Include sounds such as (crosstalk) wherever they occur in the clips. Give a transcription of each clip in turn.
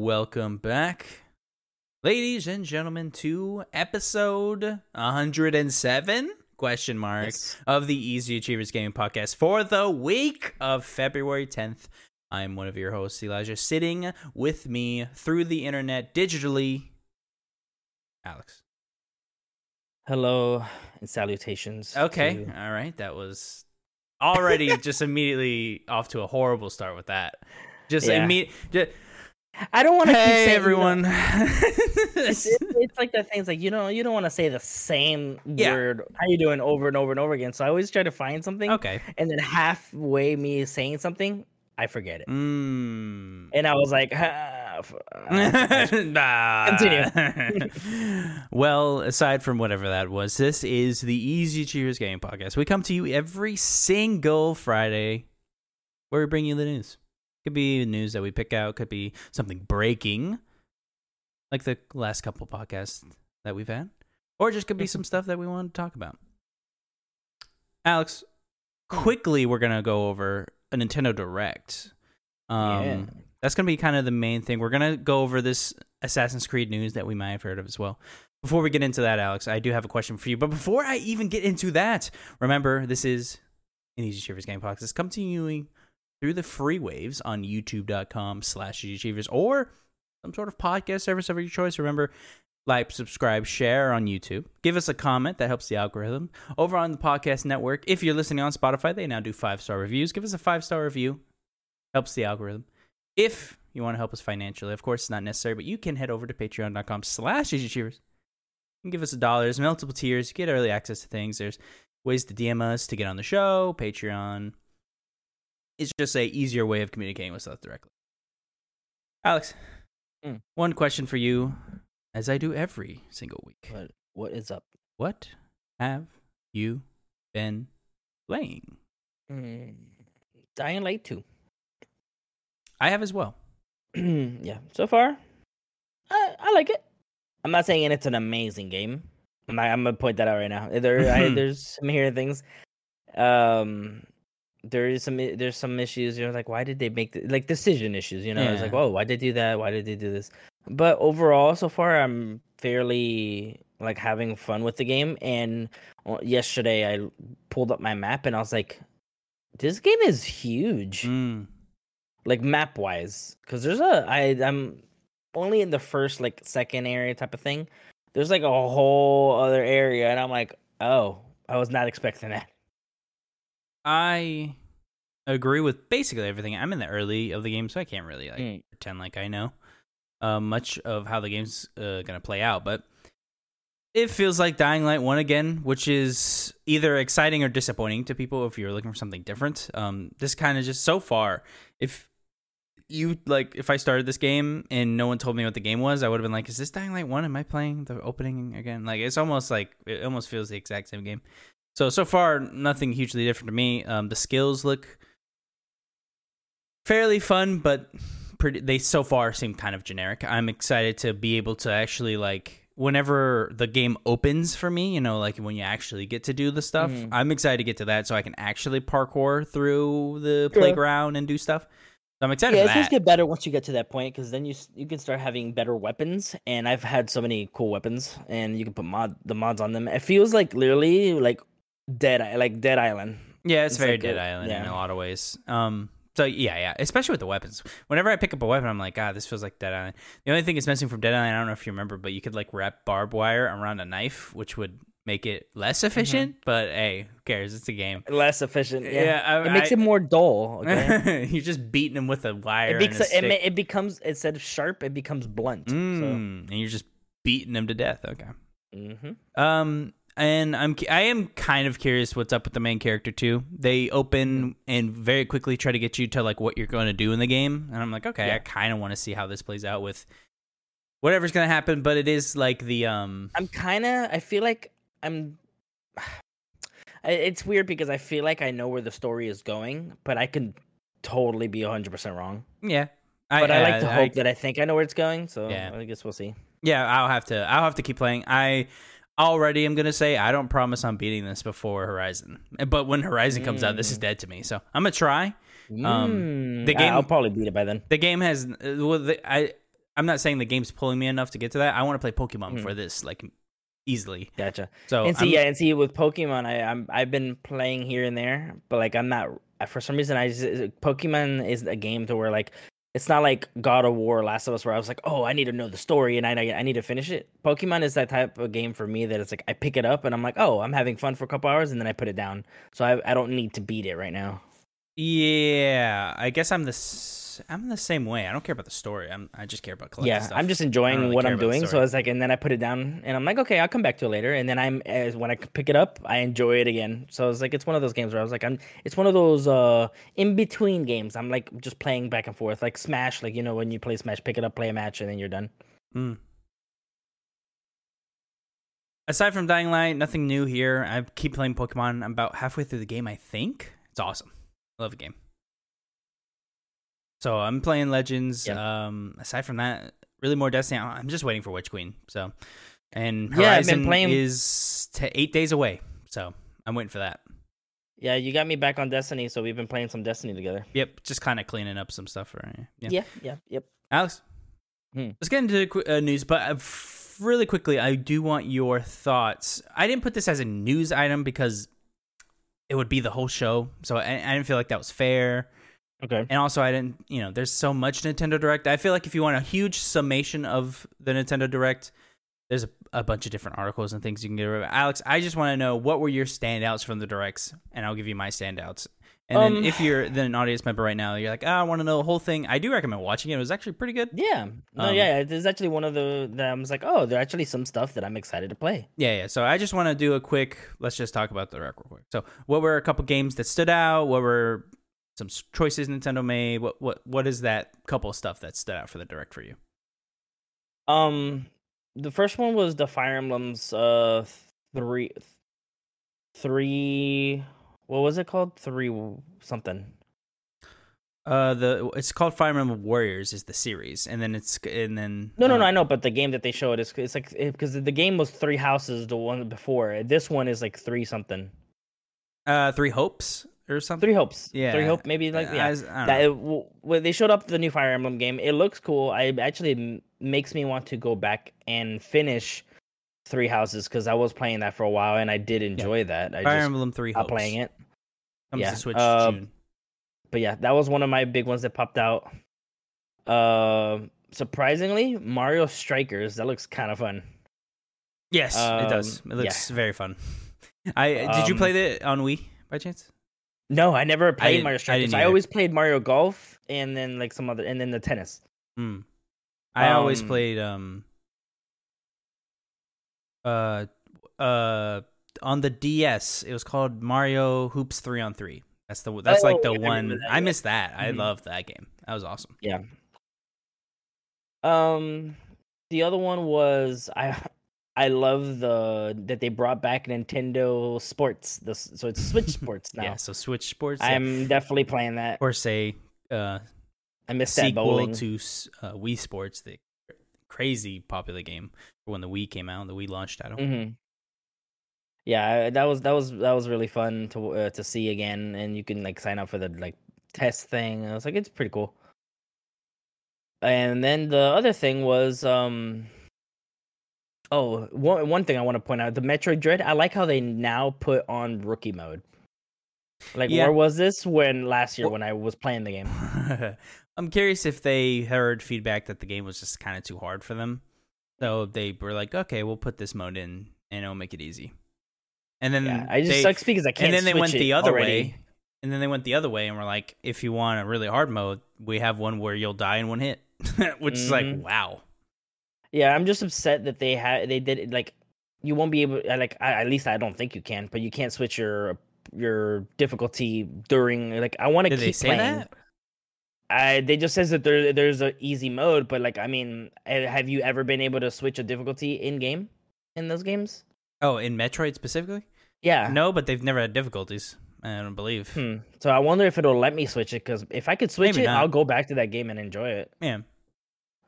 Welcome back, ladies and gentlemen, to episode 107 question mark Yes. of the Easy Achievers Gaming Podcast for the week of February 10th. I'm one of your hosts, Elijah, sitting with me through the internet digitally, Alex. Hello and salutations. Okay, all right, that was already (laughs) just immediately off to a horrible start with that. Just Yeah. immediate. I don't want to keep Hey saying, everyone. You know, it's, (laughs) it's, it's like the things like you know you don't want to say the same Yeah. word. How you doing over and over and over again? So I always try to find something, okay. and then halfway me saying something, I forget it, Mm. and I was like, ah, f- (laughs) ah. Continue. (laughs) well, aside from whatever that was, this is the Easy Cheers Game Podcast. We come to you every single Friday where we bring you the news. Could be news that we pick out, could be something breaking, like the last couple podcasts that we've had, or just could be some stuff that we want to talk about. Alex, quickly, we're going to go over a Nintendo Direct. Um, Yeah. That's going to be kind of the main thing. We're going to go over this Assassin's Creed news that we might have heard of as well. Before we get into that, Alex, I do have a question for you. But before I even get into that, remember, this is an Easy Achievers Game Podcast. It's you through the free waves on youtube.com slash Achievers or some sort of podcast service of your choice. Remember, like, subscribe, share on YouTube. Give us a comment. That helps the algorithm. Over on the podcast network, if you're listening on Spotify, they now do five-star reviews. Give us a five-star review. Helps the algorithm. If you want to help us financially, of course, it's not necessary, but you can head over to patreon.com slash Achievers. You can give us a dollar. There's multiple tiers. You get early access to things. There's ways to DM us to get on the show. Patreon. It's just a easier way of communicating with us directly. Alex, Mm. one question for you, as I do every single week. What what is up? What have you been playing? Mm, Dying Light two. I have as well. (clears throat) yeah, so far, I, I like it. I'm not saying it's an amazing game. I'm, not, I'm gonna point that out right now. There, I, (laughs) there's some here things. Um, there is some there's some issues. You know, like why did they make the, like decision issues? You know, it's like Yeah. oh, why did they do that? Why did they do this? But overall, so far, I'm fairly like having fun with the game. And uh, yesterday, I pulled up my map and I was like, this game is huge Mm. like map wise because there's a i i'm only in the first like second area type of thing there's like a whole other area and i'm like oh i was not expecting that I agree with basically everything. I'm in the early of the game, so I can't really like Mm. pretend like I know uh, much of how the game's uh, gonna play out. But it feels like Dying Light one again, which is either exciting or disappointing to people if you're looking for something different. Um, this kind of just so far, if you like, if I started this game and no one told me what the game was, I would have been like, "Is this Dying Light one? Am I playing the opening again?" Like, it's almost like it almost feels the exact same game. So so far, nothing hugely different to me. Um, the skills look fairly fun, but pretty. They so far seem kind of generic. I'm excited to be able to actually like whenever the game opens for me. You know, like when you actually get to do the stuff. Mhm. I'm excited to get to that so I can actually parkour through the Sure. playground and do stuff. So I'm excited yeah it's just get better once you get to that point because then you you can start having better weapons and i've had so many cool weapons and you can put mod the mods on them it feels like literally like dead like dead island Yeah, it's, It's very like Dead a- Island in a lot of ways. Um, so yeah, yeah, especially with the weapons. Whenever I pick up a weapon, I'm like, God, this feels like Dead Island. The only thing is missing from Dead Island, I don't know if you remember, but you could like wrap barbed wire around a knife, which would make it less efficient. But hey, who cares? It's a game. less efficient yeah, Yeah, I- it makes I- it more dull (laughs) okay You're just beating them with a wire. it, and a it, it becomes instead of sharp it becomes blunt so Mm, and you're just beating them to death. Okay. hmm Um, and I'm I am kind of curious what's up with the main character too. They open and very quickly try to get you to like what you're going to do in the game, and I'm like, okay, Yeah. I kind of want to see how this plays out with whatever's going to happen. But it is like the um, I'm kind of. I feel like I'm. (sighs) It's weird because I feel like I know where the story is going, but I can totally be 100 percent wrong. yeah. But I, like to I- hope that I think I know where it's going. So Yeah. I guess we'll see. Yeah, I'll have to. I'll have to keep playing. I already I'm gonna say I don't promise I'm beating this before Horizon, but when Horizon comes out, this is dead to me. So I'm gonna try. Um, Mm, the game I'll probably beat it by then. The game has well, the, I I'm not saying the game's pulling me enough to get to that. I want to play Pokemon Mm. before this, like easily. Gotcha. So and see, I'm- yeah, and see with Pokemon, I I'm I've been playing here and there, but like I'm not. For some reason, I just Pokemon is a game to where like it's not like God of War, Last of Us, where I was like, oh, I need to know the story and I I need to finish it. Pokemon is that type of game for me that it's like I pick it up and I'm like, oh, I'm having fun for a couple hours and then I put it down. So I I don't need to beat it right now. yeah, I guess I'm the I'm the same way. I don't care about the story. I'm I just care about collecting yeah, stuff. I'm just enjoying really what I'm doing. So story. it's like, and then I put it down, and I'm like, okay, I'll come back to it later. And then I'm as when I pick it up, I enjoy it again. So it's like it's one of those games where I was like, I'm. It's one of those uh in between games. I'm like just playing back and forth, like Smash. Like you know when you play Smash, pick it up, play a match, and then you're done. Mm. Aside from Dying Light, nothing new here. I keep playing Pokemon. I'm about halfway through the game, I think. It's awesome. I love the game. So I'm playing Legends. Um, aside from that, really more Destiny. I'm just waiting for Witch Queen. So, and Yeah, I've been Horizon playing- is t- eight days away. So I'm waiting for that. Yeah, you got me back on Destiny, so we've been playing some Destiny together. Yep, just kind of cleaning up some stuff. For yeah. Yeah, yeah, yep. Alex, Hmm. let's get into uh, news, but uh, really quickly, I do want your thoughts. I didn't put this as a news item because it would be the whole show, so I, I didn't feel like that was fair. Okay. And also, I didn't, you know, there's so much Nintendo Direct. I feel like if you want a huge summation of the Nintendo Direct, there's a, a bunch of different articles and things you can get rid of. Alex, I just want to know what were your standouts from the Directs, and I'll give you my standouts. And Um, then if you're then an audience member right now, you're like, oh, I want to know the whole thing. I do recommend watching it. It was actually pretty good. Yeah. No, Um, yeah. There's actually one of the that I was like, oh, there's actually some stuff that I'm excited to play. Yeah, yeah. So I just want to do a quick. Let's just talk about the direct real quick. So, what were a couple games that stood out? What were some choices Nintendo made? What what what is that couple of stuff that stood out for the direct for you? Um, the first one was the Fire Emblems. Uh, three, three. What was it called? Three something. Uh, the it's called Fire Emblem Warriors is the series, and then it's and then No, no, uh, no. I know, but the game that they showed is it's like because the game was three houses. The one before this one is like three something. uh, Three Hopes or something. Three hopes. Yeah. Three hope. Maybe like yeah. I, don't that it, they showed up the new Fire Emblem game, it looks cool. I actually makes me want to go back and finish Three Houses because I was playing that for a while and I did enjoy that. I Fire just Emblem Three Hopes playing it. comes yeah, to Switch uh, June. But yeah, that was one of my big ones that popped out. Uh, surprisingly, Mario Strikers that looks kind of fun. Yes, it does. um, It looks very fun. I did you Um, play that on Wii by chance? No, I never played didn't- Mario I Strikers. didn't I, always played Mario Golf and then like some other, and then the tennis. Hmm. I always Um, played um uh uh on the DS. It was called Mario Hoops Three on Three. That's the that's like Oh, the yeah, I one I missed that. I Mhm. loved that game. That was awesome. Yeah. Um, the other one was I. I love the that they brought back Nintendo Sports. This so it's Switch (laughs) Sports now. Yeah. So Switch Sports. I'm definitely playing that. or say uh I missed that sequel bowling. to uh, Wii Sports, the crazy popular game when the Wii came out, the Wii launch title. hmm Yeah, that was that was that was really fun to uh, to see again, and you can like sign up for the like test thing. I was like, it's pretty cool. And then the other thing was, um, oh, one one thing I want to point out: the Metroid Dread. I like how they now put on rookie mode. Like, Yeah. where was this when last year Well- when I was playing the game? (laughs) I'm curious if they heard feedback that the game was just kind of too hard for them. So they were like, okay, we'll put this mode in and it'll make it easy. And then Yeah, I just they, sucks because I can't. and then they went the other already. way. And then they went the other way and were like, if you want a really hard mode, we have one where you'll die in one hit. (laughs) Which is like, Mhm. wow. Yeah, I'm just upset that they had they did it like you won't be able uh, like I, at least I don't think you can, but you can't switch your your difficulty during like I want to keep they say playing. that? I they just says that there there's a easy mode, but like I mean, have you ever been able to switch a difficulty in game in those games? Oh, in Metroid specifically? Yeah. No, but they've never had difficulties. I don't believe. Hmm. So I wonder if it'll let me switch it because if I could switch Maybe it, not. I'll go back to that game and enjoy it. Yeah.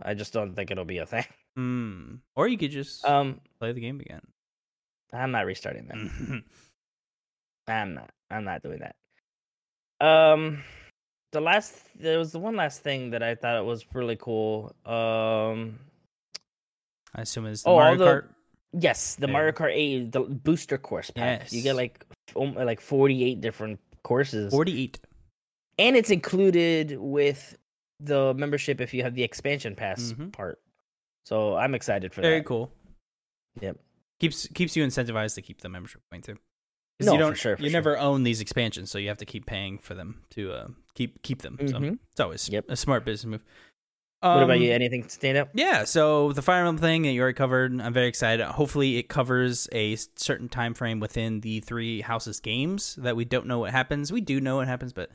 I just don't think it'll be a thing. Hmm. Or you could just Um, play the game again. I'm not restarting that. (laughs) I'm not. I'm not doing that. Um, the last there was the one last thing that I thought it was really cool. Um, I assume it's the Oh, Mario the- Kart. yes, the Yeah. Mario Kart 8 the booster course pack. You get like um, like 48 different courses. Forty-eight. and it's included with the membership if you have the expansion pass Mhm. part. So I'm excited for Very that. Very cool. Yep. Keeps keeps you incentivized to keep the membership going too. No, you for don't, sure, for you sure. never own these expansions, so you have to keep paying for them to uh, keep keep them. So Mhm. it's always Yep. a smart business move. what about Um, you? Anything to stand out? Yeah, so the Fire Emblem thing that you already covered, I'm very excited. Hopefully, it covers a certain time frame within the three houses games that we don't know what happens. We do know what happens, but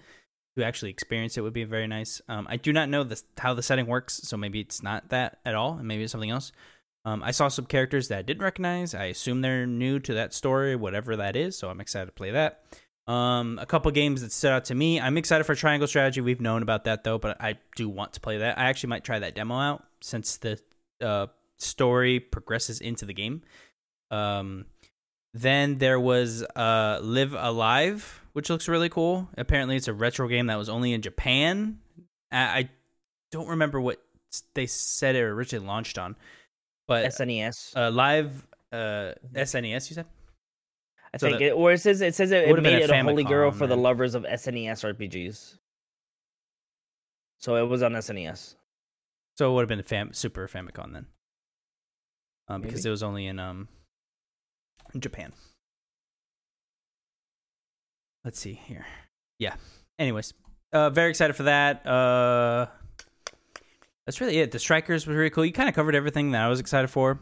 to actually experience it would be very nice. Um, I do not know the, how the setting works, so maybe it's not that at all, and maybe it's something else. Um, I saw some characters that I didn't recognize. I assume they're new to that story, whatever that is. So I'm excited to play that. Um, a couple games that stood out to me. I'm excited for Triangle Strategy. We've known about that though, but I do want to play that. I actually might try that demo out since the uh, story progresses into the game. Um, then there was uh, Live A Live, which looks really cool. Apparently, it's a retro game that was only in Japan. I, don't remember what they said it originally launched on, but SNES. uh, live uh, SNES. You said I so think that- it, or it says it says it, it made a it a holy girl for the lovers of SNES RPGs. So it was on SNES. so. It would have been Fam- Super Famicom then, um, because it was only in um in Japan. Let's see here. Yeah. Anyways, uh, very excited for that. Uh, that's really it. The Strikers was really cool. You kind of covered everything that I was excited for.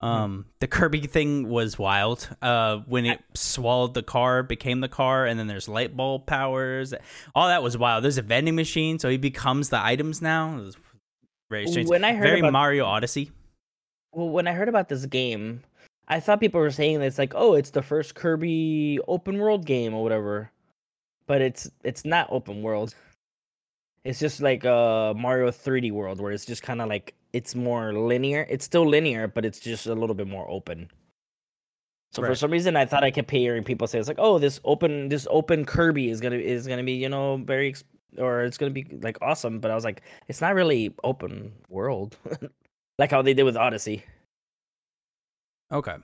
Um, the Kirby thing was wild. Uh, when it (laughs) swallowed the car, became the car, and then there's light bulb powers. All that was wild. There's a vending machine, so he becomes the items now. It very strange. When I heard very about- Mario Odyssey. Well, when I heard about this game, I thought people were saying that it's like, oh, it's the first Kirby open world game or whatever. But it's it's not open world. It's just like a Mario 3D world where it's just kind of like it's more linear. It's still linear, but it's just a little bit more open. So for some reason, I thought I kept hearing people say it's like, oh, this open this open Kirby is gonna is gonna be you know very or it's gonna be like awesome. But I was like, it's not really open world, (laughs) like how they did with Odyssey. Okay.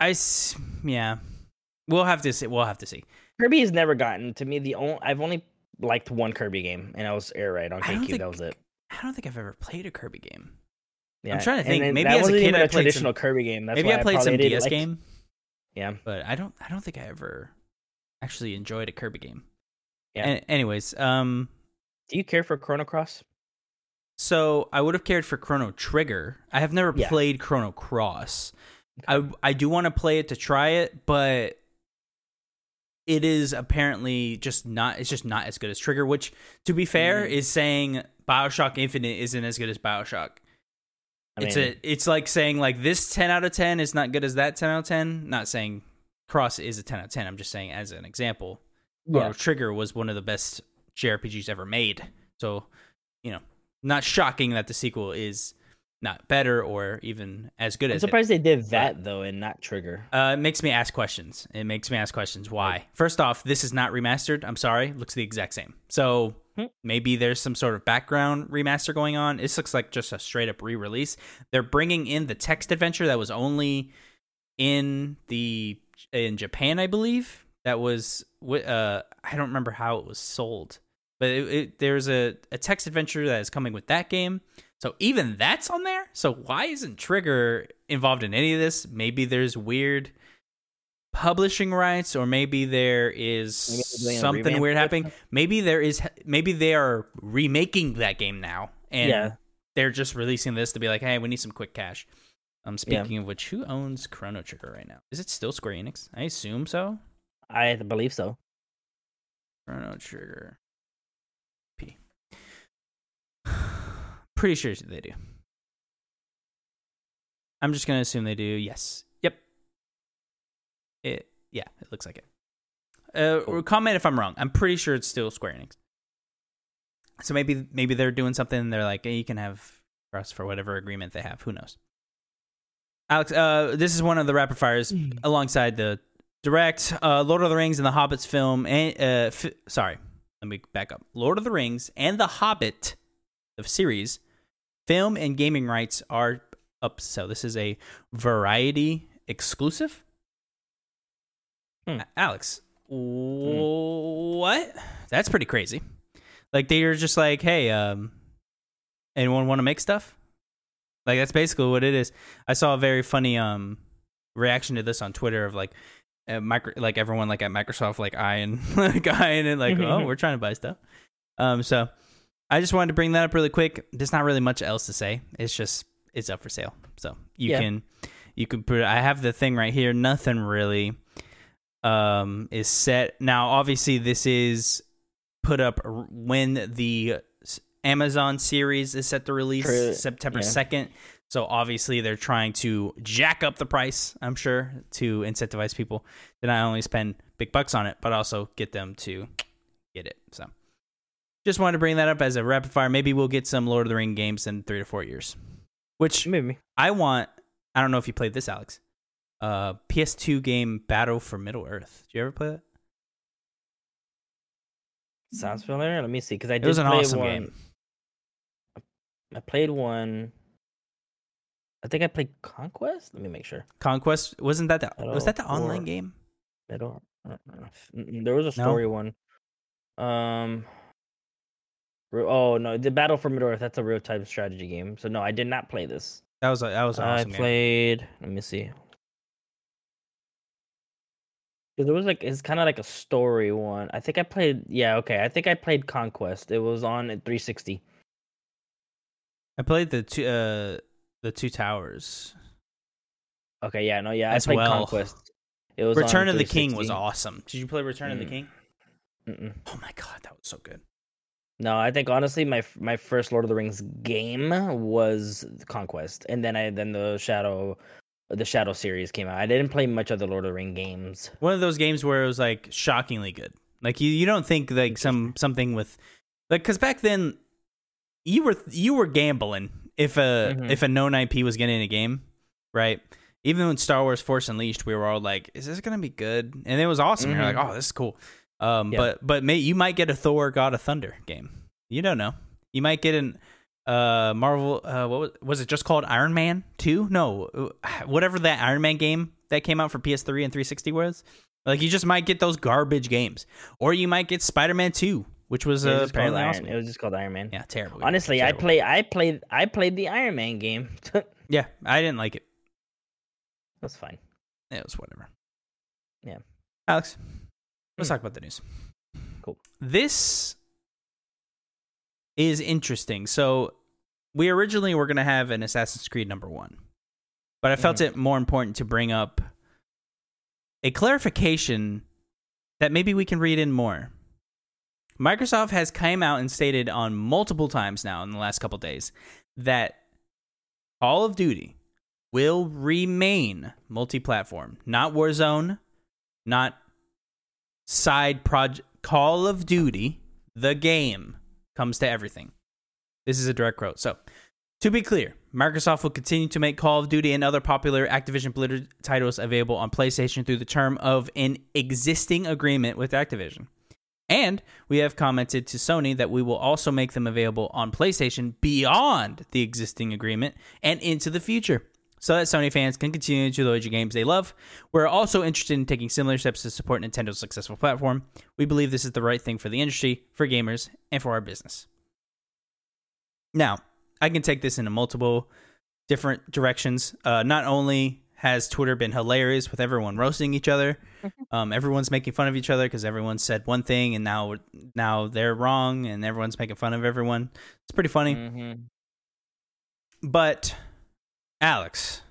I s- yeah. We'll have to see. We'll have to see. Kirby has never gotten to me. The only I've only liked one Kirby game, and that was Air Ride on I GameCube. think- That was it. I don't think I've ever played a Kirby game. Yeah, I'm trying to think. Maybe as a kid I a played some- traditional Kirby game. That's Maybe why I played probably some DS like- game, Yeah, but I don't. I don't think I ever actually enjoyed a Kirby game. Yeah. An- anyways, um, do you care for Chrono Cross? So I would have cared for Chrono Trigger. I have never Yeah. played Chrono Cross. I I do want to play it to try it, but it is apparently just not. It's just not as good as Trigger. Which, to be fair, Mm. is saying Bioshock Infinite isn't as good as Bioshock. I it's mean, a it's like saying like this 10 out of 10 is not good as that 10 out of 10 not saying cross is a 10 out of 10 i'm just saying as an example yeah. Chrono trigger was one of the best jrpgs ever made so you know not shocking that the sequel is not better or even as good I'm as it. surprised they did that though, and not Trigger. Uh, it makes me ask questions. It makes me ask questions. Why? First off, this is not remastered. I'm sorry. Looks the exact same. So Hmm. maybe there's some sort of background remaster going on. This looks like just a straight up re release. They're bringing in the text adventure that was only in the in Japan, I believe. That was uh, I don't remember how it was sold, but it, it, there's a, a text adventure that is coming with that game. So even that's on there. So why isn't Trigger involved in any of this? Maybe there's weird publishing rights, or maybe there is Maybe they're doing a something weird happening. Maybe there is. Maybe they are remaking that game now, and Yeah. they're just releasing this to be like, hey, we need some quick cash. Um, Yeah. speaking of which, who owns Chrono Trigger right now? Is it still Square Enix? I assume so. I believe so. Chrono Trigger. Pretty sure they do. I'm just gonna assume they do. Yes. Yep. It. Yeah. It looks like it. Uh, Cool. comment if I'm wrong. I'm pretty sure it's still Square Enix. So maybe maybe they're doing something. And they're like, hey, you can have us for whatever agreement they have. Who knows? Alex, uh, this is one of the rapid fires alongside the direct uh, Lord of the Rings and the Hobbits film. And uh, f- sorry, let me back up. Lord of the Rings and the Hobbit, of series, film and gaming rights are up. So this is a variety exclusive. Hmm. Alex, what? That's pretty crazy. Like they're just like, hey, um, anyone want to make stuff? Like that's basically what it is. I saw a very funny um reaction to this on Twitter of like, uh, micro, like everyone like at Microsoft like eyeing (laughs) like eyeing it like, oh, (laughs) we're trying to buy stuff. Um, so I just wanted to bring that up really quick. There's not really much else to say. It's just it's up for sale, so you Yeah. can you can put. I have the thing right here. Nothing really um is set now. Obviously, this is put up when the Amazon series is set to release True. September Yeah. second. So obviously they're trying to jack up the price, I'm sure, to incentivize people to not only spend big bucks on it, but also get them to get it. So just wanted to bring that up as a rapid fire. Maybe we'll get some Lord of the Ring games in three to four years. Which Maybe. I want I don't know if you played this, Alex. Uh PS2 game Battle for Middle Earth. Did you ever play that? Sounds familiar. Let me see, because I did. It was an awesome one. game. I played one. I think I played Conquest. Let me make sure. Conquest wasn't that the was that the online game? Middle. uh, uh, mm, There was a No? story one. Um. Oh no, the Battle for Middle Earth. That's a real time strategy game. So no, I did not play this. That was a, that was an I awesome game. played. Let me see. it was like it's kind of like a story one. I think I played. Yeah, okay. I think I played Conquest. It was on at 360. I played the two uh the two towers. Okay, yeah, no, yeah. As I played well. Conquest. It was on Return of the King was awesome. Did you play Return of the Mm. King? Mm-mm. Oh my god, that was so good. No, I think honestly, my my first Lord of the Rings game was Conquest, and then I then the Shadow, the Shadow series came out. I didn't play much of the Lord of the Ring games. One of those games where it was like shockingly good. Like you, you don't think like some something with like because back then you were you were gambling if a Mhm. if a known IP was getting a game, right? Even when Star Wars Force Unleashed, we were all like, "Is this gonna be good?" And it was awesome. You're like. "Oh, this is cool." Um, Yeah. but but may, you might get a Thor God of Thunder game. You don't know. You might get an uh Marvel. Uh, what was, was it? Just called Iron Man Two? No, uh, whatever that Iron Man game that came out for PS3 and 360 was. Like you just might get those garbage games, or you might get Spider Man Two, which was uh, apparently Iron- awesome. It was just called Iron Man. Yeah, terrible. Honestly, I Terrible. play I played I played the Iron Man game. (laughs) Yeah, I didn't like it. That's fine. It was whatever. Yeah. Alex, let's Hmm. talk about the news. Cool. This is interesting. So, we originally were going to have an Assassin's Creed number one, but I felt Mhm. it more important to bring up a clarification that maybe we can read in more. Microsoft has come out and stated on multiple times now in the last couple days that Call of Duty will remain multi-platform, not Warzone, not side project. Call of Duty, the game, comes to everything. This is a direct quote. So, to be clear, Microsoft will continue to make Call of Duty and other popular Activision Blizzard titles available on PlayStation through the term of an existing agreement with Activision. And we have commented to Sony that we will also make them available on PlayStation beyond the existing agreement and into the future, so that Sony fans can continue to enjoy the games they love. We're also interested in taking similar steps to support Nintendo's successful platform. We believe this is the right thing for the industry, for gamers, and for our business. Now, I can take this in multiple different directions. Uh, not only has Twitter been hilarious with everyone roasting each other, um, everyone's making fun of each other because everyone said one thing and now now they're wrong and everyone's making fun of everyone. It's pretty funny. Mhm. But Alex,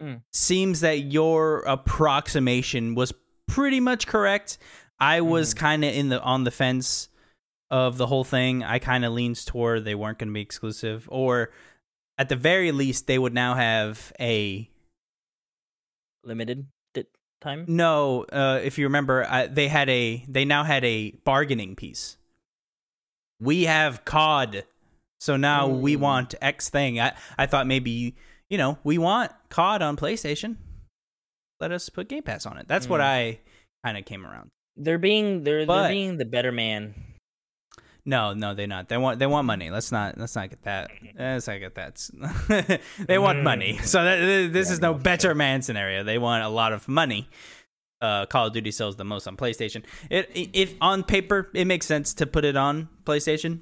Mm. seems that your approximation was pretty much correct. I was kind of in the on the fence of the whole thing. I kind of leans toward they weren't going to be exclusive, or at the very least, they would now have a Limited time. no. Uh, if you remember, uh, they had a they now had a bargaining piece. We have COD, so now we Mm. want X thing. I I thought maybe you know we want COD on PlayStation. let us put Game Pass on it. That's what Mm. I kind of came around. They're being they're But- they're being the better man. No, no, they're not. They want they want money. Let's not let's not get that. Let's not get that. (laughs) they want money. So that, this Yeah, is no no, better man scenario. They want a lot of money. Uh, Call of Duty sells the most on PlayStation. It if on paper it makes sense to put it on PlayStation.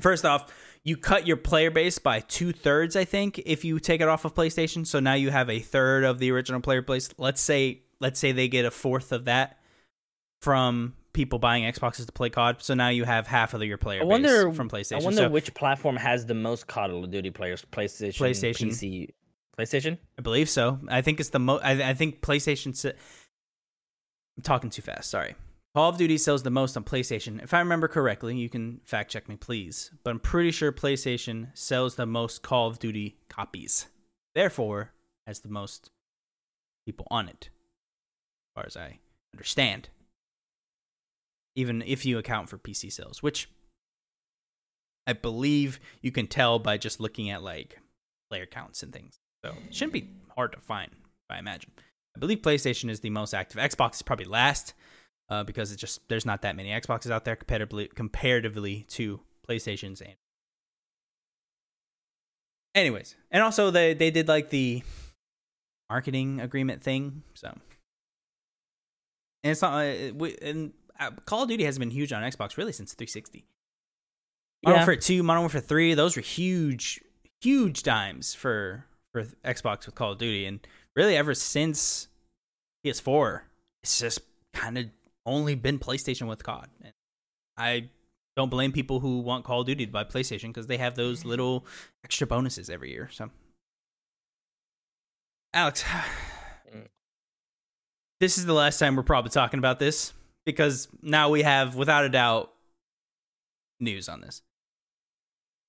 First off, you cut your player base by two thirds. I think if you take it off of PlayStation, so now you have a third of the original player base. Let's say let's say they get a fourth of that from people buying Xboxes to play COD. So now you have half of your player I wonder base from PlayStation. I wonder so which platform has the most Call of Duty players. PlayStation, PlayStation. PC, PlayStation. I believe so. I think it's the most. I, I think PlayStation. se- I'm talking too fast. Sorry. Call of Duty sells the most on PlayStation. If I remember correctly, you can fact check me, please. But I'm pretty sure PlayStation sells the most Call of Duty copies. Therefore, has the most people on it, as far as I understand. Even if you account for PC sales, which I believe you can tell by just looking at like player counts and things. So it shouldn't be hard to find, I imagine. I believe PlayStation is the most active. Xbox is probably last uh, because it's just there's not that many Xboxes out there comparatively comparatively to PlayStations and. Anyways, and also they they did like the marketing agreement thing, so. And it's not uh, we- and uh, Call of Duty has been huge on Xbox really since 360. Modern Yeah. Warfare 2, Modern Warfare 3, those were huge, huge dimes for for Xbox with Call of Duty, and really ever since PS4, it's just kind of only been PlayStation with COD. And I don't blame people who want Call of Duty to buy PlayStation because they have those little extra bonuses every year. So, Alex, (sighs) this is the last time we're probably talking about this because now we have, without a doubt, news on this.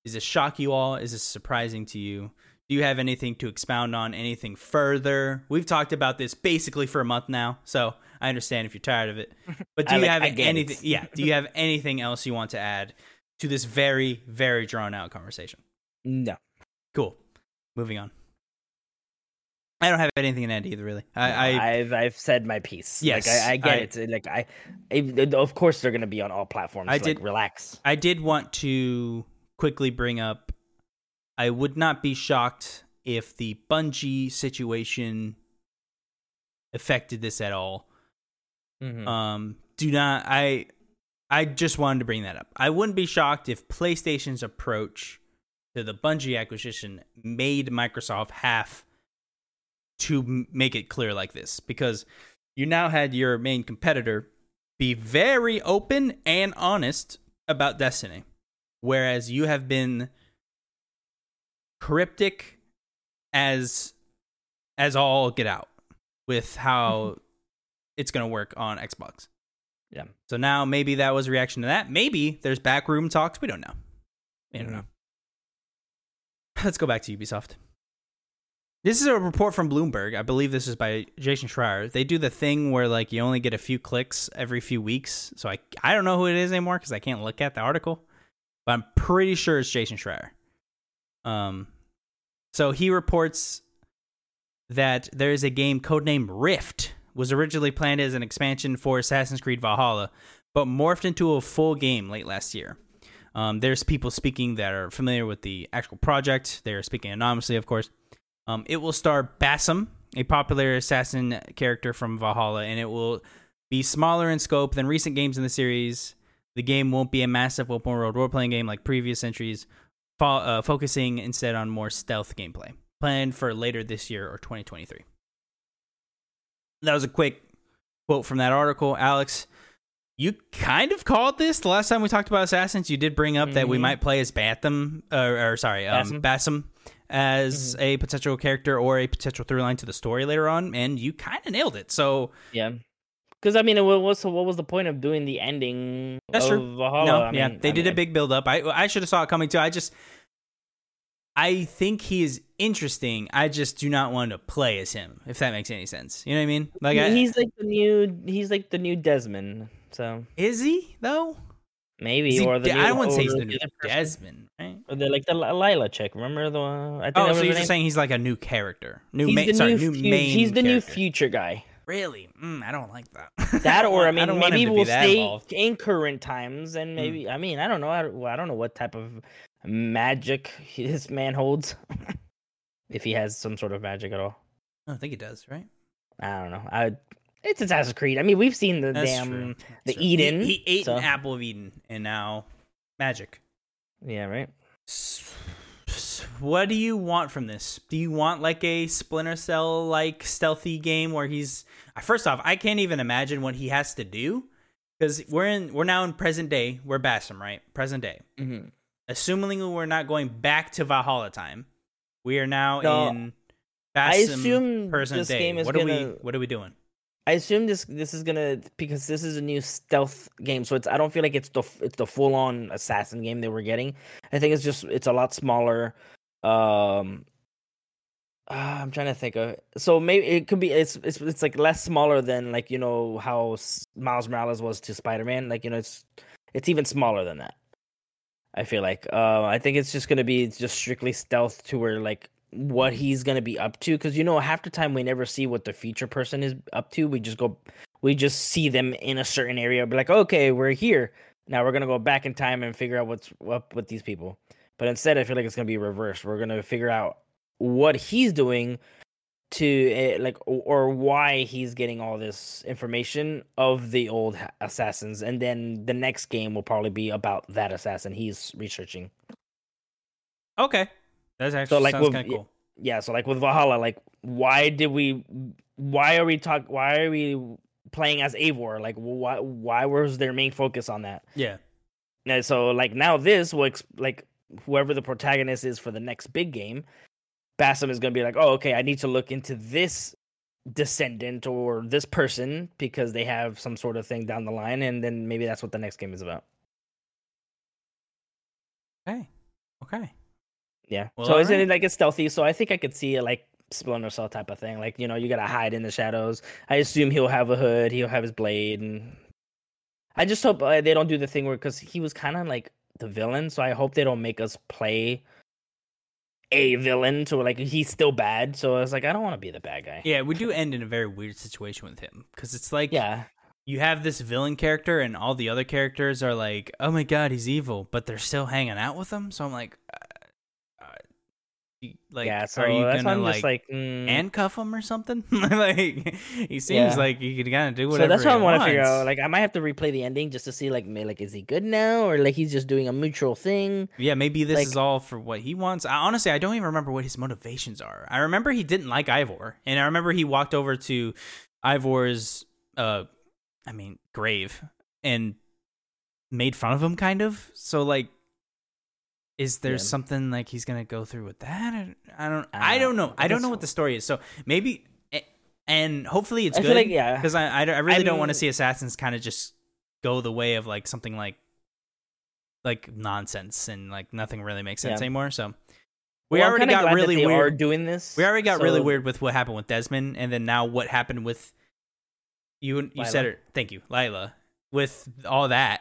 Does this shock you all? Is this surprising to you? Do you have anything to expound on? Anything further? We've talked about this basically for a month now, so I understand if you're tired of it. (laughs) But do you like- have anything? Yeah. Do you (laughs) have anything else you want to add to this very, very drawn out conversation? No. Cool. Moving on. I don't have anything in add either, really. I, I have I've said my piece. Yes, like, I, I get I- it. Like I, I- of course they're gonna be on all platforms. I like, did- relax. I did want to quickly bring up I would not be shocked if the Bungie situation affected this at all. Mhm. Um do not I I just wanted to bring that up. I wouldn't be shocked if PlayStation's approach to the Bungie acquisition made Microsoft have to m- make it clear like this because you now had your main competitor be very open and honest about Destiny whereas you have been cryptic as as all get out with how it's going to work on Xbox. Yeah. So now maybe that was a reaction to that. Maybe there's backroom talks. We don't know. We don't Mhm. know. (sighs) Let's go back to Ubisoft. This is a report from Bloomberg. I believe this is by Jason Schreier. They do the thing where like you only get a few clicks every few weeks. So I I don't know who it is anymore because I can't look at the article, but I'm pretty sure it's Jason Schreier. Um, so he reports that there is a game codenamed Rift was originally planned as an expansion for Assassin's Creed Valhalla, but morphed into a full game late last year. Um, there's people speaking that are familiar with the actual project. They're speaking anonymously, of course. Um, it will star Bassam, a popular assassin character from Valhalla, and it will be smaller in scope than recent games in the series. The game won't be a massive open world role playing game like previous entries, fo- uh, focusing instead on more stealth gameplay. Planned for later this year or 2023. That was a quick quote from that article. Alex, you kind of called this the last time we talked about Assassins. You did bring up that we Mhm. might play as Batham, or, or sorry, um, Bassam. Bassam as a potential character or a potential through line to the story later on, and you kind of nailed it. So Yeah. Because I mean, it was so what was the point of doing the ending? That's of true. Valhalla? no, I yeah, they I did mean, a big build up. I I should have saw it coming too. I just I think he is interesting. I just do not want to play as him. If that makes any sense, you know what I mean? Like, I, he's like the new. He's like the new Desmond. So is he though? maybe he or the. New, I wouldn't say he's the new. Desmond, right? Or the like the Layla chick. Remember the one? I think that Oh, was so you're just saying he's like a new character, new he's main, sorry, new, new main. He's the new future guy. Really? Mm, I don't like that. (laughs) That, or I mean, want maybe him to be we'll stay involved. in current times, and maybe I mean, I don't know. I don't, well, I don't know what type of magic this man holds. (laughs) if he has some sort of magic at all, I don't think he does, right? I don't know. I it's Assassin's Creed. I mean, we've seen the That's damn the true. He- Eden, He, ate so- an apple of Eden, and now magic. yeah, right. What do you want from this? Do you want like a Splinter Cell like stealthy game where he's first off, I can't even imagine what he has to do because we're in we're now in present day. We're Bassam, right? Present day. Mm-hmm. Assuming we're not going back to Valhalla time, we are now No, in. I assume present this day. game is what are we? gonna- What are we doing? I assume this this is gonna because this is a new stealth game, so it's I don't feel like it's the it's the full on assassin game that we're getting. I think it's just it's a lot smaller. Um, ah, I'm trying to think of so maybe it could be it's it's it's like less smaller than like you know how Miles Morales was to Spider Man. Like you know it's it's even smaller than that. I feel like uh, I think it's just gonna be just strictly stealth to where like what he's gonna be up to because you know half the time we never see what the future person is up to. We just go we just see them in a certain area. Be like, okay, we're here now. We're gonna go back in time and figure out what's up with these people. But instead, I feel like it's gonna be reversed. We're gonna figure out what he's doing to uh, like or why he's getting all this information of the old assassins and then the next game will probably be about that assassin he's researching Okay, that's actually so like, sounds with- kind of cool. yeah so like with valhalla like why did we why are we talk why are we playing as Eivor? like why why was their main focus on that Yeah. And so like now this will ex- like whoever the protagonist is for the next big game, Bassam is gonna be like, oh okay, I need to look into this descendant or this person because they have some sort of thing down the line, and then maybe that's what the next game is about. Okay. Okay. Yeah. Well, so isn't alright. it like it's stealthy? So I think I could see it like Splinter Cell type of thing. Like you know, you gotta hide in the shadows. I assume he'll have a hood. He'll have his blade, and I just hope uh, they don't do the thing where because he was kind of like the villain. So I hope they don't make us play a villain. So like he's still bad. So I was like, I don't want to be the bad guy. Yeah, we do end in a very weird situation with him because it's like Yeah. you have this villain character and all the other characters are like, oh my god, he's evil, but they're still hanging out with him. So I'm like, like, yeah. So are you gonna I'm like, just like, mm. handcuff him or something? (laughs) like, he seems Yeah. like he could kind of do so whatever. that's what I want to figure out. Like, I might have to replay the ending just to see, like, like, is he good now, or like he's just doing a mutual thing? Yeah, maybe this Like- is all for what he wants. I, honestly, I don't even remember what his motivations are. I remember he didn't like Eivor, and I remember he walked over to Eivor's, uh, I mean, grave and made fun of him, kind of. So, like, is there Yeah. something like he's gonna go through with that? I- I don't. Uh, I don't know. I don't know what the story is. So maybe, and hopefully it's I good. like yeah, because I, I, I really don't want to see assassins kind of just go the way of like something like like nonsense and like nothing really makes sense Yeah. anymore. So we Well, already got really weird. doing this. We already got really weird with what happened with Desmond, and then now what happened with you. You said it. Thank you, Layla. With all that,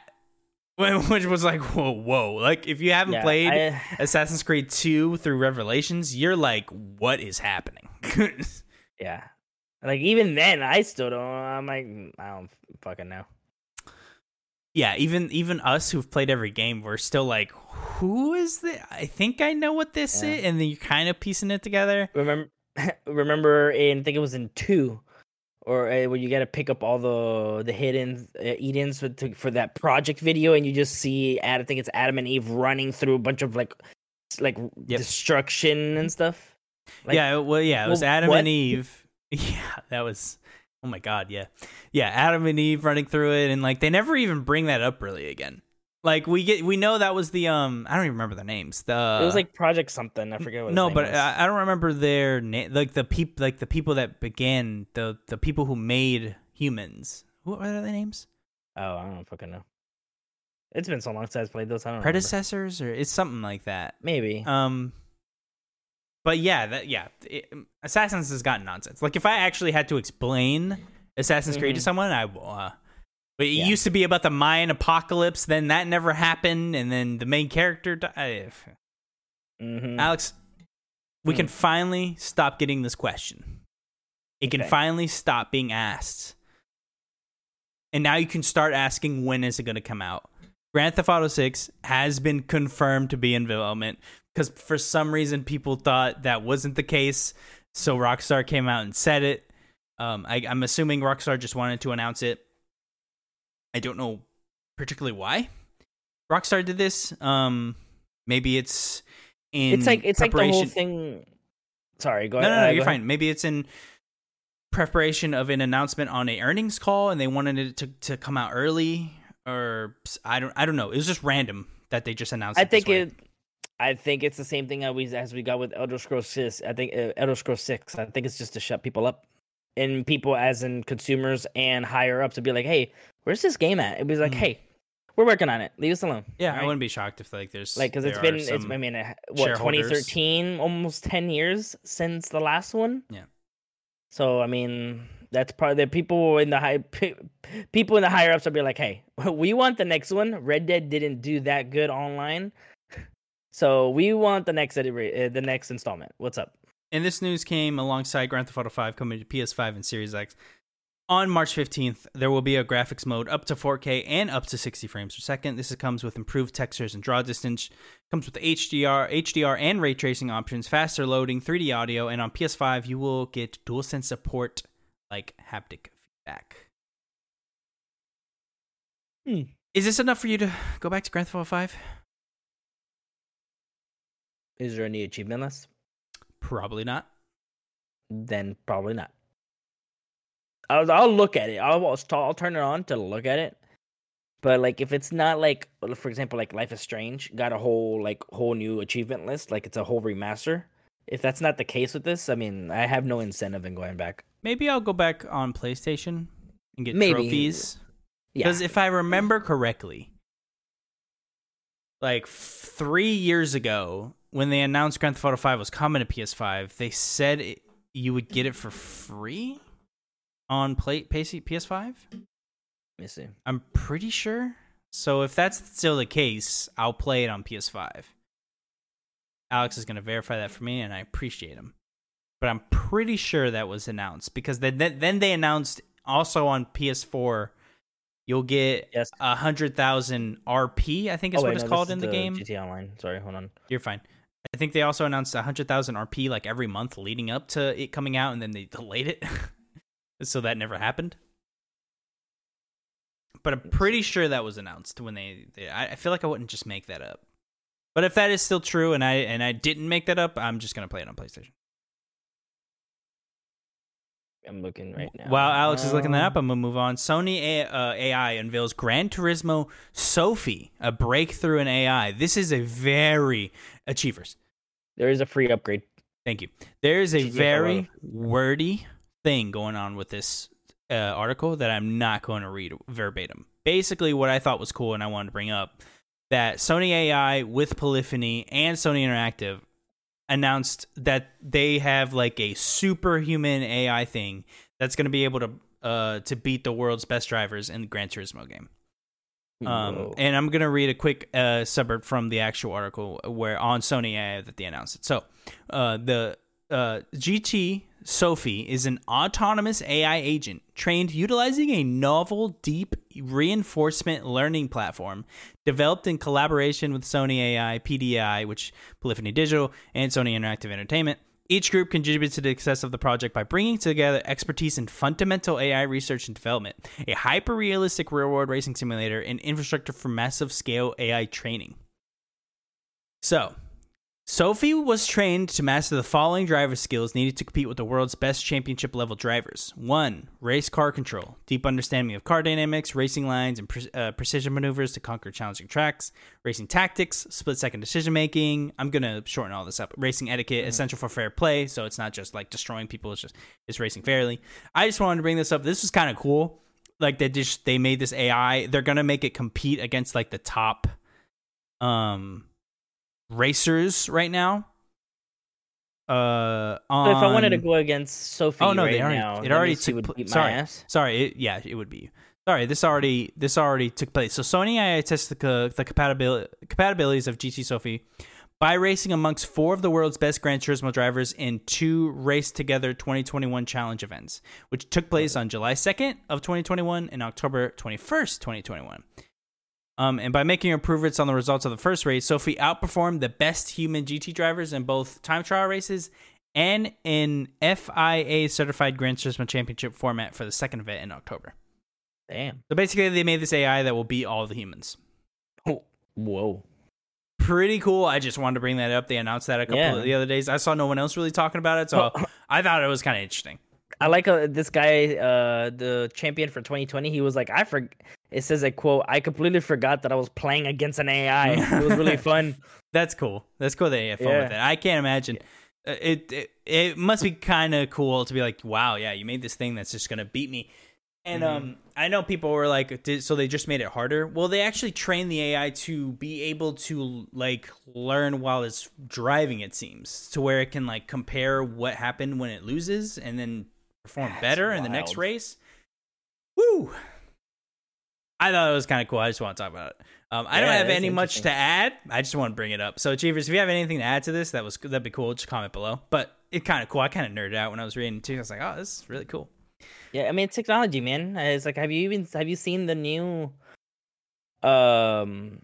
(laughs) which was like whoa, whoa. Like if you haven't Yeah, played I- Assassin's Creed Two through Revelations, you're like, what is happening? (laughs) yeah, like even then, I still don't. I'm like, I don't fucking know. yeah, even even us who've played every game, we're still like, who is this? I think I know what this Yeah. is, and then you're kind of piecing it together. Remember, (laughs) remember in I think it was in two, or uh, where you got to pick up all the the hidden uh, Edens for, to, for that project video, and you just see Ad, I think it's Adam and Eve running through a bunch of like like Yep. destruction and stuff. Like, yeah, well, yeah, it was well, Adam what? and Eve. (laughs) Yeah, that was. Oh my god, yeah, yeah, Adam and Eve running through it, and like they never even bring that up really again. Like we get, we know that was the um, I don't even remember the names. The it was like Project something. I forget what. no, but uh, was. I, I don't remember their name. Like the peop, like the people that began the the people who made humans. What are their names? oh, I don't fucking know. It's been so long since I've played those. I don't remember. Predecessors, or it's something like that. Maybe. Um, but yeah, that yeah, it, Assassins has gotten nonsense. Like if I actually had to explain Assassin's Creed to Mhm. someone, I will. Uh, but it Yeah. used to be about the Mayan apocalypse. Then that never happened, and then the main character died. Mhm. Alex, we can Hmm. finally stop getting this question. It can finally stop being asked. And now you can start asking when is it going to come out? Grand Theft Auto 6 has been confirmed to be in development because for some reason people thought that wasn't the case. So Rockstar came out and said it. Um, I, I'm assuming Rockstar just wanted to announce it. I don't know particularly why Rockstar did this. Um, maybe it's in It's like it's like the whole thing. Sorry, go no, ahead. no, no, uh, you're ahead. fine. Maybe it's in preparation of an announcement on a earnings call, and they wanted it to, to come out early, or I don't, I don't know. It was just random that they just announced. I it think it. I think it's the same thing as we as we got with Elder Scrolls Six. I think uh, Elder Scrolls Six. I think it's just to shut people up, and people as in consumers and higher ups to be like, "Hey, where's this game at?" It was like, Mhm. "Hey, we're working on it. Leave us alone." Yeah, I wouldn't be shocked if like there's like because it's been it's I mean what 2013, almost 10 years since the last one. Yeah. So I mean that's part of the people in the high people in the higher ups will be like, "Hey, (laughs) we want the next one. Red Dead didn't do that good online." (laughs) So we want the next uh, the next installment. What's up? And this news came alongside Grand Theft Auto 5 coming to PS5 and Series X. On March 15th, there will be a graphics mode up to 4K and up to 60 frames per second. This comes with improved textures and draw distance. Comes with HDR, HDR and ray tracing options, faster loading, 3D audio, and on PS5 you will get DualSense support like haptic feedback. Hmm. Is this enough for you to go back to Grand Theft Auto 5? Is there any achievement list? Probably not. Then probably not. I'll I'll look at it. I'll I'll, I'll turn it on to look at it. But like if it's not like for example like Life is Strange got a whole like whole new achievement list like it's a whole remaster. If that's not the case with this, I mean I have no incentive in going back. Maybe I'll go back on PlayStation and get Maybe. trophies. Yeah. Because if I remember correctly, like f- three years ago, when they announced Grand Theft Auto 5 was coming to PS5, they said it, you would get it for free on play, PC, PS5. Let me see. I'm pretty sure. So if that's still the case, I'll play it on PS5. Alex is going to verify that for me, and I appreciate him. But I'm pretty sure that was announced because then then they announced also on PS4 you'll get Yes. a hundred thousand RP. I think is Oh, what it's no, called in the, game. GTA Online. Sorry, hold on. You're fine. I think they also announced a hundred thousand RP like every month leading up to it coming out, and then they delayed it, (laughs) so that never happened. But I'm pretty sure that was announced when they. they I, I feel like I wouldn't just make that up. But if that is still true, and I and I didn't make that up, I'm just gonna play it on PlayStation. I'm looking right now. While Alex is looking that up, Um, I'm gonna move on. Sony A- uh, AI unveils Gran Turismo Sophy, a breakthrough in AI. This is a very achievers. There is a free upgrade. Thank you. There is a GTA very wordy thing going on with this uh, article that I'm not going to read verbatim. Basically, what I thought was cool and I wanted to bring up that Sony AI with Polyphony and Sony Interactive announced that they have like a superhuman AI thing that's going to be able to uh, to beat the world's best drivers in the Gran Turismo game. Um, and I'm gonna read a quick uh, suburb from the actual article where on Sony AI that they announced it. So, uh, the uh, GT Sophy is an autonomous AI agent trained utilizing a novel deep reinforcement learning platform developed in collaboration with Sony AI, PDI, which Polyphony Digital, and Sony Interactive Entertainment. Each group contributes to the success of the project by bringing together expertise in fundamental AI research and development, a hyper realistic real world racing simulator, and infrastructure for massive scale AI training. So, Sophy was trained to master the following driver skills needed to compete with the world's best championship level drivers. One, race car control, deep understanding of car dynamics, racing lines, and pre- uh, precision maneuvers to conquer challenging tracks. Racing tactics, split second decision making. I'm gonna shorten all this up. Racing etiquette, essential for fair play, so it's not just like destroying people. It's just it's racing fairly. I just wanted to bring this up. This was kind of cool. Like they just they made this AI. They're gonna make it compete against like the top, um, racers right now. Uh, So if I wanted to go against Sophy Oh, no, right they already- now, it already took would pl- sorry. ass. Sorry, it, yeah, it would be. Sorry, this already this already took place. So Sony AI tests the the compatibility compatibilities of GT Sophy by racing amongst four of the world's best Gran Turismo drivers in two Race Together 2021 challenge events, which took place on July 2nd of 2021 and October 21st, 2021. Um, and by making improvements on the results of the first race, Sophy outperformed the best human GT drivers in both time trial races and in FIA certified Gran Turismo Championship format for the second event in October. Damn. So basically, they made this AI that will beat all the humans. Oh, whoa. Pretty cool. I just wanted to bring that up. They announced that a couple Yeah. of the other days. I saw no one else really talking about it, so I thought it was kind of interesting. I like uh, this guy, uh, the champion for 2020. He was like, I for it says a quote. I completely forgot that I was playing against an AI. it was really (laughs) fun. That's cool. That's cool that they have fun with it. I can't imagine. uh, It, it it must be kind of cool to be like, wow, yeah, you made this thing that's just gonna beat me. And Mm-hmm. um, I know people were like, so they just made it harder. Well, they actually trained the AI to be able to like learn while it's driving. It seems to where it can like compare what happened when it loses and then perform That's better in the next race. Woo! I thought it was kind of cool. I just want to talk about it. Um, I don't have any much to add. I just want to bring it up. So, Achievers, if you have anything to add to this, that was that'd be cool. Just comment below. But it's kind of cool. I kind of nerded out when I was reading it too. I was like, oh, this is really cool. Yeah, I mean it's technology, man. It's like, have you even have you seen the new? Um,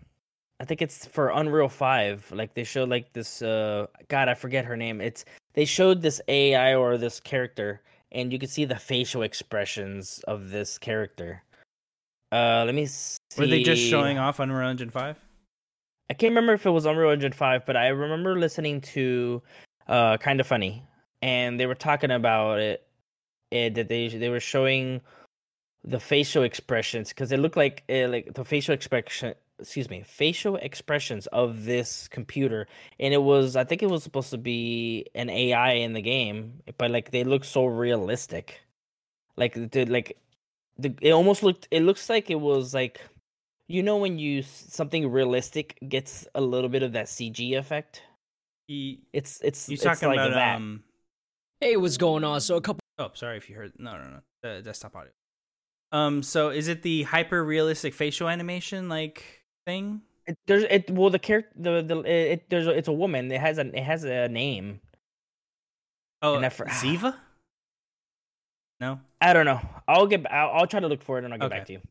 I think it's for Unreal Five. Like they showed like this. Uh, God, I forget her name. It's they showed this AI or this character, and you could see the facial expressions of this character. Uh, let me see. Were they just showing off Unreal Engine Five? I can't remember if it was Unreal Engine 5, but I remember listening to uh kind of funny and they were talking about it and that they they were showing the facial expressions cuz it looked like uh, like the facial expression excuse me, facial expressions of this computer and it was I think it was supposed to be an AI in the game, but like they look so realistic. Like dude, like the, it almost looked it looks like it was like you know when you something realistic gets a little bit of that CG effect. You, It's it's you it's talking like about that. um? Hey, what's going on? So a couple Oh, sorry if you heard. No, no, no. The desktop audio. Um. So is it the hyper realistic facial animation like thing? It, there's it well the character the the it, there's it's a woman. It has a it has a name. Oh, And I (sighs) Ziva. No. I don't know. I'll get I'll, I'll try to look for it and I'll get Okay. back to you.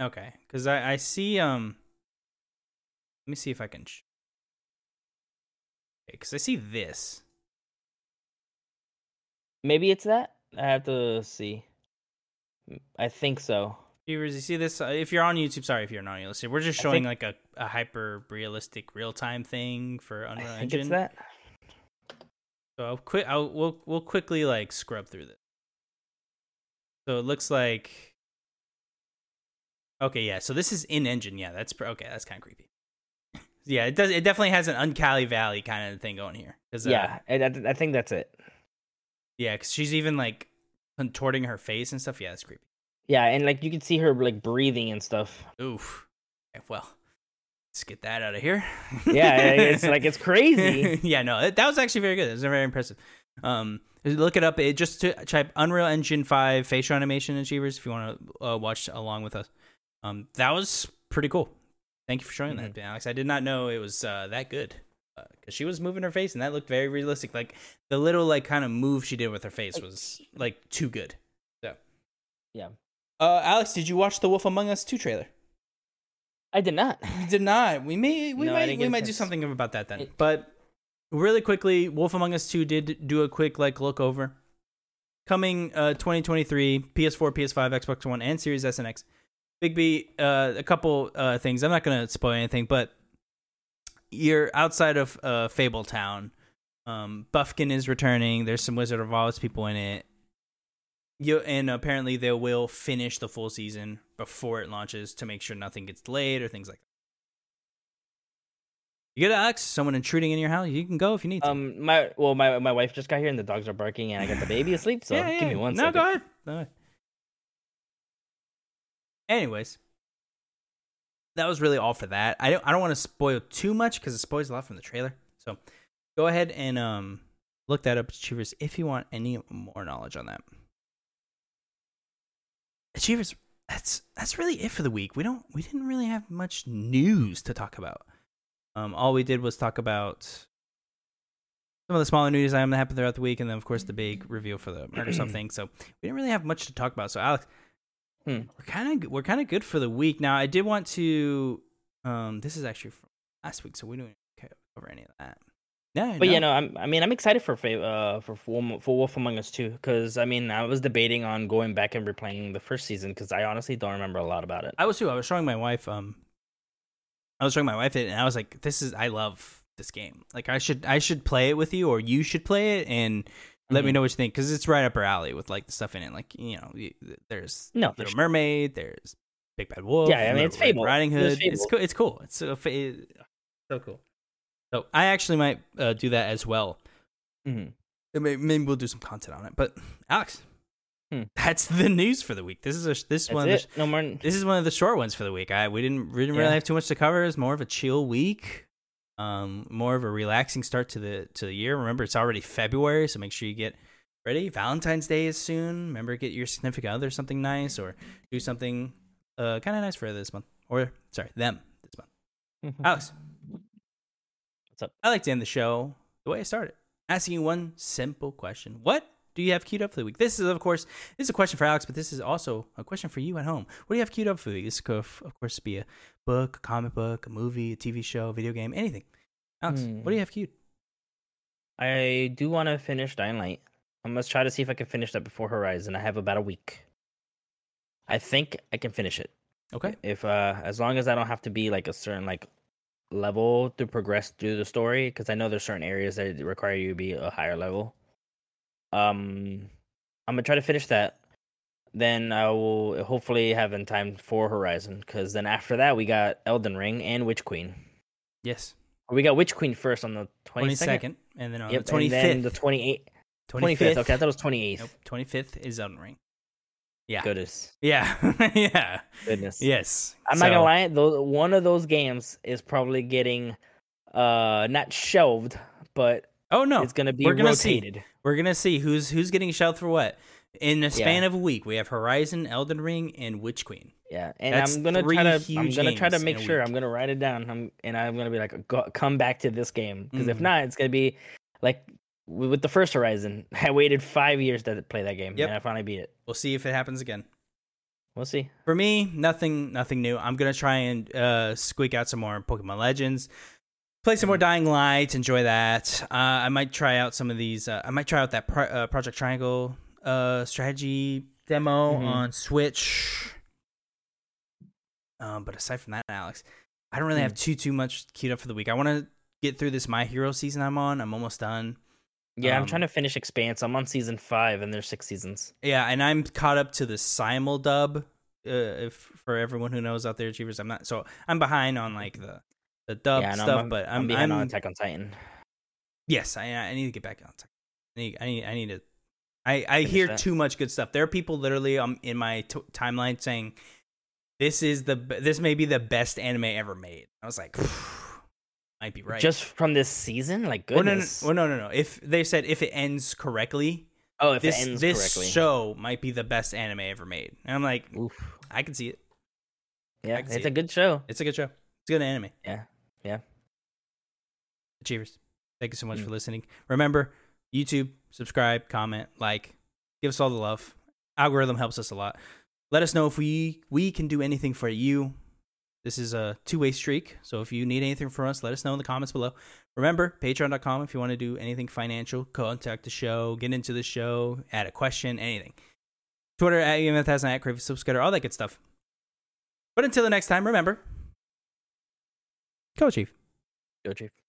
Okay, because I I see um. Let me see if I can. Sh- because I see this. Maybe it's that. I have to see. I think so. Viewers, you see this? Uh, if you're on YouTube, sorry if you're not on YouTube. We're just showing think- like a, a hyper realistic real time thing for Unreal I think Engine. it's that. So I'll quick. I'll we'll we'll quickly like scrub through this. So it looks like. Okay, yeah. So this is in engine. Yeah, that's pr- okay. That's kind of creepy. (coughs) Yeah, it does. It definitely has an Uncanny Valley kind of thing going here. 'Cause, uh, Yeah, I, I, I think that's it. yeah. Because she's even like contorting her face and stuff. Yeah, that's creepy. Yeah, and like you can see her like breathing and stuff. Oof. Okay, well, let's get that out of here. Yeah, it's like it's (laughs) crazy. yeah, no, that was actually very good. It was very impressive. Um, look it up. It just to type Unreal Engine Five facial animation achievers if you want to uh, watch along with us. Um, that was pretty cool. Thank you for showing that, Alex. I did not know it was uh, that good because she was moving her face and that looked very realistic. Like the little like kind of move she did with her face was like too good. So Yeah. Uh, Alex, did you watch the Wolf Among Us two trailer? I did not. We did not. We may we No, might we might do something about that then. It- but really quickly, Wolf Among Us 2 did do a quick like look over. Coming uh 2023, PS4, PS5, Xbox One, and Series S and X. Big B, uh, a couple uh things. I'm not gonna spoil anything, but you're outside of uh Fabletown. Um, Bufkin is returning. There's some Wizard of Oz people in it. You and apparently they will finish the full season before it launches to make sure nothing gets delayed or things like that. You get Alex? Someone intruding in your house? You can go if you need to. Um, my well, my my wife just got here and the dogs are barking and I got the baby (sighs) asleep. So give me one no, second. go ahead. Go ahead. Anyways, that was really all for that. I don't I don't want to spoil too much because it spoils a lot from the trailer. So go ahead and um look that up, Achievers, if you want any more knowledge on that. Achievers, that's that's really it for the week. We don't we didn't really have much news to talk about. Um, all we did was talk about some of the smaller news items that happened throughout the week, and then of course the big reveal for the Microsoft (clears throat) thing. So we didn't really have much to talk about. So Alex, Hmm. we're kind of we're kind of good for the week. Now I did want to. Um, this is actually from last week, so we don't cover any of that. Yeah, But you know, I'm, I mean, I'm excited for uh for for, for Wolf Among Us too, because I mean, I was debating on going back and replaying the first season because I honestly don't remember a lot about it. I was too. I was showing my wife. Um, I was showing my wife it, and I was like, "This is. I love this game. Like, I should. I should play it with you, or you should play it, and let me Mhm. know what you think, because it's right up our alley with like the stuff in it. Like, you know, there's No, Little sure. Mermaid. There's Big Bad Wolf. Yeah, I mean, Little it's Fable. Riding There's Hood. It's cool. It's cool. It's so so cool. So I actually might uh, do that as well. Mhm. Maybe we'll do some content on it. But Alex, Hmm. that's the news for the week. This is a this is one of the. No more. this is one of the short ones for the week. I we didn't we didn't really Yeah. have too much to cover. It's more of a chill week. Um, more of a relaxing start to the to the year. Remember, it's already February, so make sure you get ready. Valentine's Day is soon. Remember, get your significant other something nice, or do something uh kind of nice for this month, or sorry, them this month. Alex, What's up? I like to end the show the way I started, asking you one simple question: What do you have queued up for the week? This is, of course, this is a question for Alex, but this is also a question for you at home. What do you have queued up for the week? This could, of course, be a book, a comic book, a movie, a TV show, a video game, anything. Alex, what do you have queued? I do want to finish Dying Light. I must try to see if I can finish that before Horizon. I have about a week. I think I can finish it. Okay. If uh, as long as I don't have to be like a certain like level to progress through the story, because I know there's certain areas that require you to be a higher level. Um, I'm gonna try to finish that. Then I will hopefully have in time for Horizon, because then after that we got Elden Ring and Witch Queen. Yes. We got Witch Queen first on the 22nd. 22nd. And then on Yep, the and then 25th. the 28th. 25th. 25th. Okay, I thought it was 28th. Nope. 25th is Elden Ring. Yeah. Goodness. Yeah. (laughs) yeah. Goodness. Yes. I'm not gonna lie, though one of those games is probably getting uh not shelved, but Oh, no. it's gonna be we're gonna see. rotated. We're gonna see who's who's getting shelved for what. In the span of a week, we have Horizon, Elden Ring, and Witch Queen. Yeah. And That's I'm gonna try to I'm gonna try to make sure. I'm gonna write it down. I'm and I'm gonna be like go, come back to this game. Because if Mhm. not, it's gonna be like with the first Horizon. (laughs) I waited five years to play that game Yep. and I finally beat it. We'll see if it happens again. We'll see. For me, nothing nothing new. I'm gonna try and uh, squeak out some more Pokemon Legends. Play some more Dying Light. Enjoy that. Uh, I might try out some of these. Uh, I might try out that Pro- uh, Project Triangle uh, strategy demo Mhm. on Switch. Um, but aside from that, Alex, I don't really have too too much queued up for the week. I want to get through this My Hero season I'm on. I'm almost done. Yeah, I'm Um, trying to finish Expanse. I'm on season five and there's six seasons. Yeah, and I'm caught up to the simul dub. Uh, if for everyone who knows out there, achievers, I'm not. So I'm behind on like the the dub yeah, no, stuff, I'm, but I'm I'm, behind I'm on Attack on Titan. yes, I I need to get back on. I need I need I need to. I I hear that. too much good stuff. There are people literally um in my t- timeline saying this is the this may be the best anime ever made. I was like, (sighs) might be right. Just from this season? Like well, no, no, goodness. well, no, no, no. If they said if it ends correctly, oh, if this it ends this correctly. show might be the best anime ever made. And I'm like, Oof. I can see it. Yeah, it's it. a good show. It's a good show. It's a good anime. Yeah, yeah. Achievers. Thank you so much Mm. for listening. Remember, YouTube, subscribe, comment, like, give us all the love. Algorithm helps us a lot. Let us know if we we can do anything for you. This is a two way streak. So if you need anything from us, let us know in the comments below. Remember, patreon.com if you want to do anything financial, contact the show, get into the show, add a question, anything. Twitter at UMF at Crave Subscriber, all that good stuff. But until the next time, remember, go Chief. Go Chief.